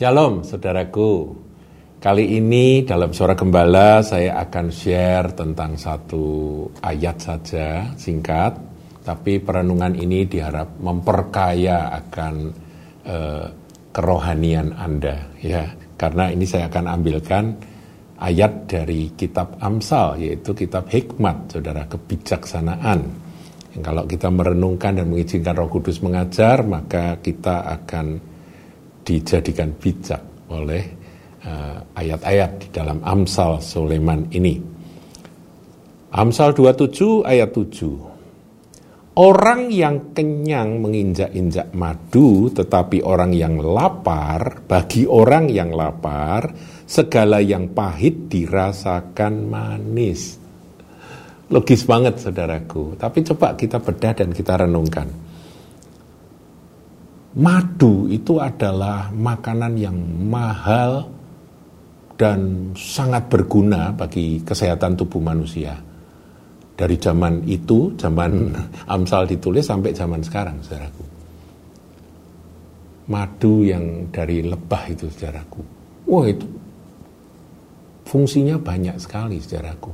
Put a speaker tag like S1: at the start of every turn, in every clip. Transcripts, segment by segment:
S1: Shalom saudaraku. Kali ini dalam suara gembala saya akan share tentang satu ayat saja singkat. Tapi perenungan ini diharap memperkaya akan eh, kerohanian Anda ya. Karena ini saya akan ambilkan ayat dari kitab Amsal yaitu kitab hikmat saudara kebijaksanaan. Yang kalau kita merenungkan dan mengizinkan Roh Kudus mengajar maka kita akan dijadikan bijak oleh uh, ayat-ayat di dalam Amsal Sulaiman ini. Amsal 27 ayat 7. Orang yang kenyang menginjak-injak madu, tetapi orang yang lapar, bagi orang yang lapar, segala yang pahit dirasakan manis. Logis banget saudaraku, tapi coba kita bedah dan kita renungkan madu itu adalah makanan yang mahal dan sangat berguna bagi kesehatan tubuh manusia. Dari zaman itu, zaman Amsal ditulis sampai zaman sekarang, saudaraku. Madu yang dari lebah itu, saudaraku. Wah itu fungsinya banyak sekali, saudaraku.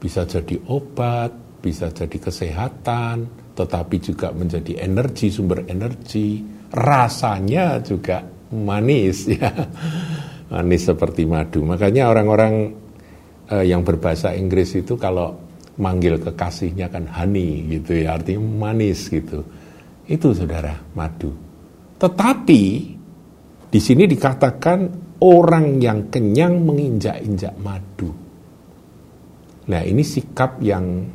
S1: Bisa jadi obat, bisa jadi kesehatan, tetapi juga menjadi energi, sumber energi. Rasanya juga manis ya. Manis seperti madu. Makanya orang-orang eh, yang berbahasa Inggris itu kalau manggil kekasihnya kan honey gitu ya, artinya manis gitu. Itu saudara, madu. Tetapi di sini dikatakan orang yang kenyang menginjak-injak madu. Nah, ini sikap yang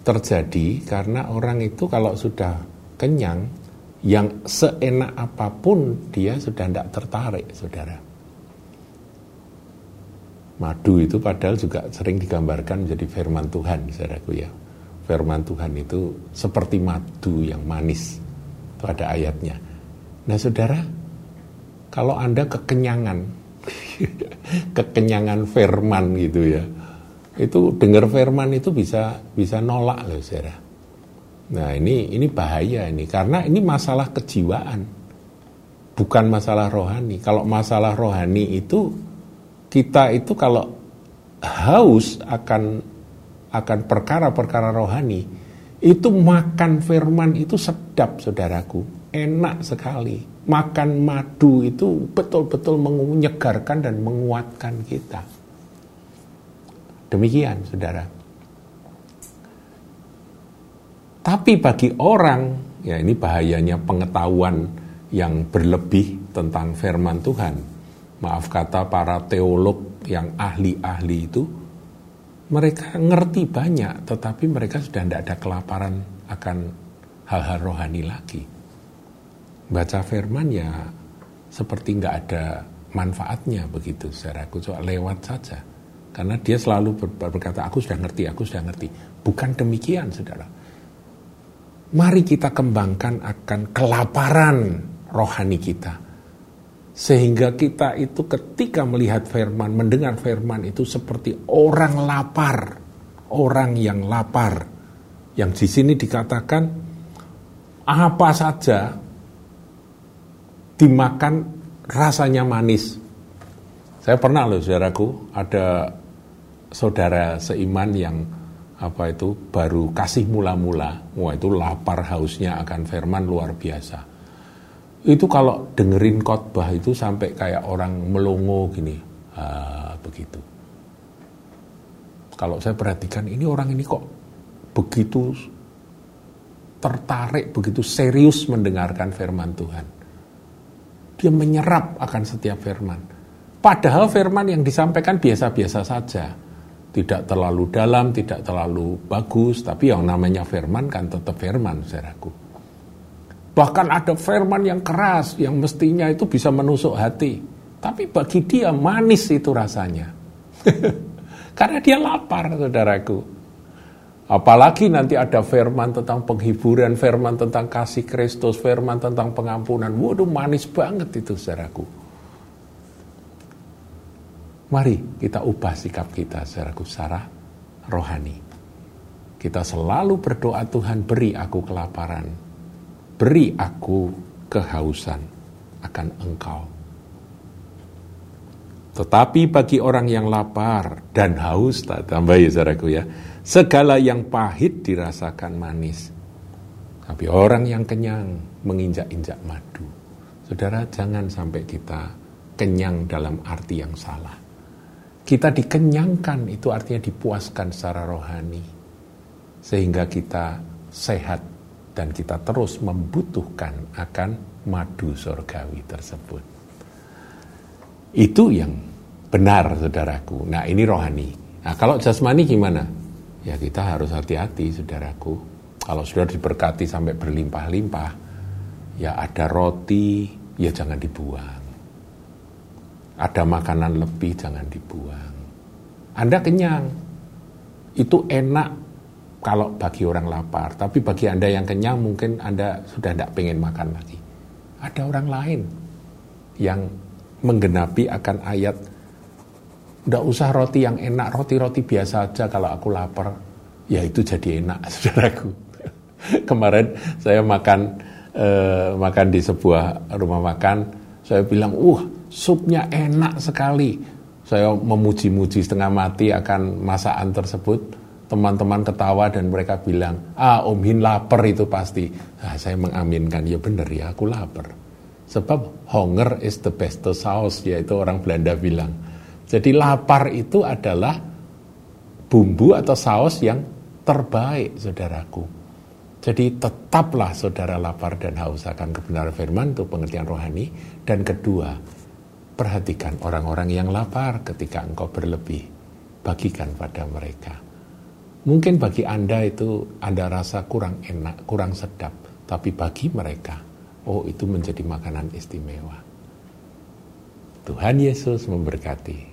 S1: terjadi karena orang itu kalau sudah kenyang, yang seenak apa pun dia sudah tidak tertarik, saudara. Madu itu padahal juga sering digambarkan menjadi firman Tuhan, saudaraku ya. Firman Tuhan itu seperti madu yang manis. Itu ada ayatnya. Nah saudara, kalau Anda kekenyangan, kekenyangan firman gitu ya, itu dengar firman itu bisa bisa nolak loh saudara. Nah ini ini bahaya ini karena ini masalah kejiwaan, bukan masalah rohani. Kalau masalah rohani itu kita itu kalau haus akan akan perkara-perkara rohani itu makan firman itu sedap saudaraku, enak sekali. Makan madu itu betul-betul menyegarkan dan menguatkan kita. Demikian, saudara. Tapi bagi orang, ya ini bahayanya pengetahuan yang berlebih tentang firman Tuhan. Maaf kata para teolog yang ahli-ahli itu, mereka ngerti banyak, tetapi mereka sudah tidak ada kelaparan akan hal-hal rohani lagi. Baca firman ya seperti nggak ada manfaatnya begitu secara aku coba lewat saja. Karena dia selalu berkata, aku sudah ngerti, aku sudah ngerti. Bukan demikian, saudara. Mari kita kembangkan akan kelaparan rohani kita. Sehingga kita itu ketika melihat firman, mendengar firman itu seperti orang lapar. Orang yang lapar. Yang di sini dikatakan, apa saja dimakan rasanya manis. Saya pernah loh saudaraku, ada saudara seiman yang apa itu baru kasih mula-mula, wah itu lapar hausnya akan firman luar biasa. Itu kalau dengerin khotbah itu sampai kayak orang melongo gini, ah, begitu. Kalau saya perhatikan ini orang ini kok begitu tertarik, begitu serius mendengarkan firman Tuhan. Dia menyerap akan setiap firman. Padahal firman yang disampaikan biasa-biasa saja tidak terlalu dalam, tidak terlalu bagus, tapi yang namanya firman kan tetap firman, saudaraku. Bahkan ada firman yang keras, yang mestinya itu bisa menusuk hati. Tapi bagi dia manis itu rasanya. Karena dia lapar, saudaraku. Apalagi nanti ada firman tentang penghiburan, firman tentang kasih Kristus, firman tentang pengampunan. Waduh manis banget itu, saudaraku. Mari kita ubah sikap kita secara secara rohani. Kita selalu berdoa Tuhan beri aku kelaparan. Beri aku kehausan. akan engkau. Tetapi bagi orang yang lapar dan haus, tak tambah ya saudaraku ya, segala yang pahit dirasakan manis. Tapi orang yang kenyang menginjak-injak madu. Saudara, jangan sampai kita kenyang dalam arti yang salah. Kita dikenyangkan, itu artinya dipuaskan secara rohani. Sehingga kita sehat dan kita terus membutuhkan akan madu surgawi tersebut. Itu yang benar, saudaraku. Nah, ini rohani. Nah, kalau jasmani gimana? Ya, kita harus hati-hati, saudaraku. Kalau sudah diberkati sampai berlimpah-limpah, ya ada roti, ya jangan dibuang. Ada makanan lebih, jangan dibuang. Anda kenyang, itu enak kalau bagi orang lapar. Tapi bagi Anda yang kenyang, mungkin Anda sudah tidak pengen makan lagi. Ada orang lain yang menggenapi akan ayat Tidak usah roti yang enak, roti-roti biasa aja kalau aku lapar. Ya itu jadi enak, saudaraku. Kemarin saya makan eh, makan di sebuah rumah makan, saya bilang, uh supnya enak sekali. Saya memuji-muji setengah mati akan masakan tersebut. Teman-teman ketawa dan mereka bilang, ah Om Hin lapar itu pasti. Nah, saya mengaminkan, ya benar ya aku lapar. Sebab hunger is the best sauce, yaitu orang Belanda bilang. Jadi lapar itu adalah bumbu atau saus yang terbaik, saudaraku. Jadi tetaplah saudara lapar dan haus akan kebenaran firman itu pengertian rohani. Dan kedua, perhatikan orang-orang yang lapar ketika engkau berlebih. Bagikan pada mereka. Mungkin bagi Anda itu Anda rasa kurang enak, kurang sedap. Tapi bagi mereka, oh itu menjadi makanan istimewa. Tuhan Yesus memberkati.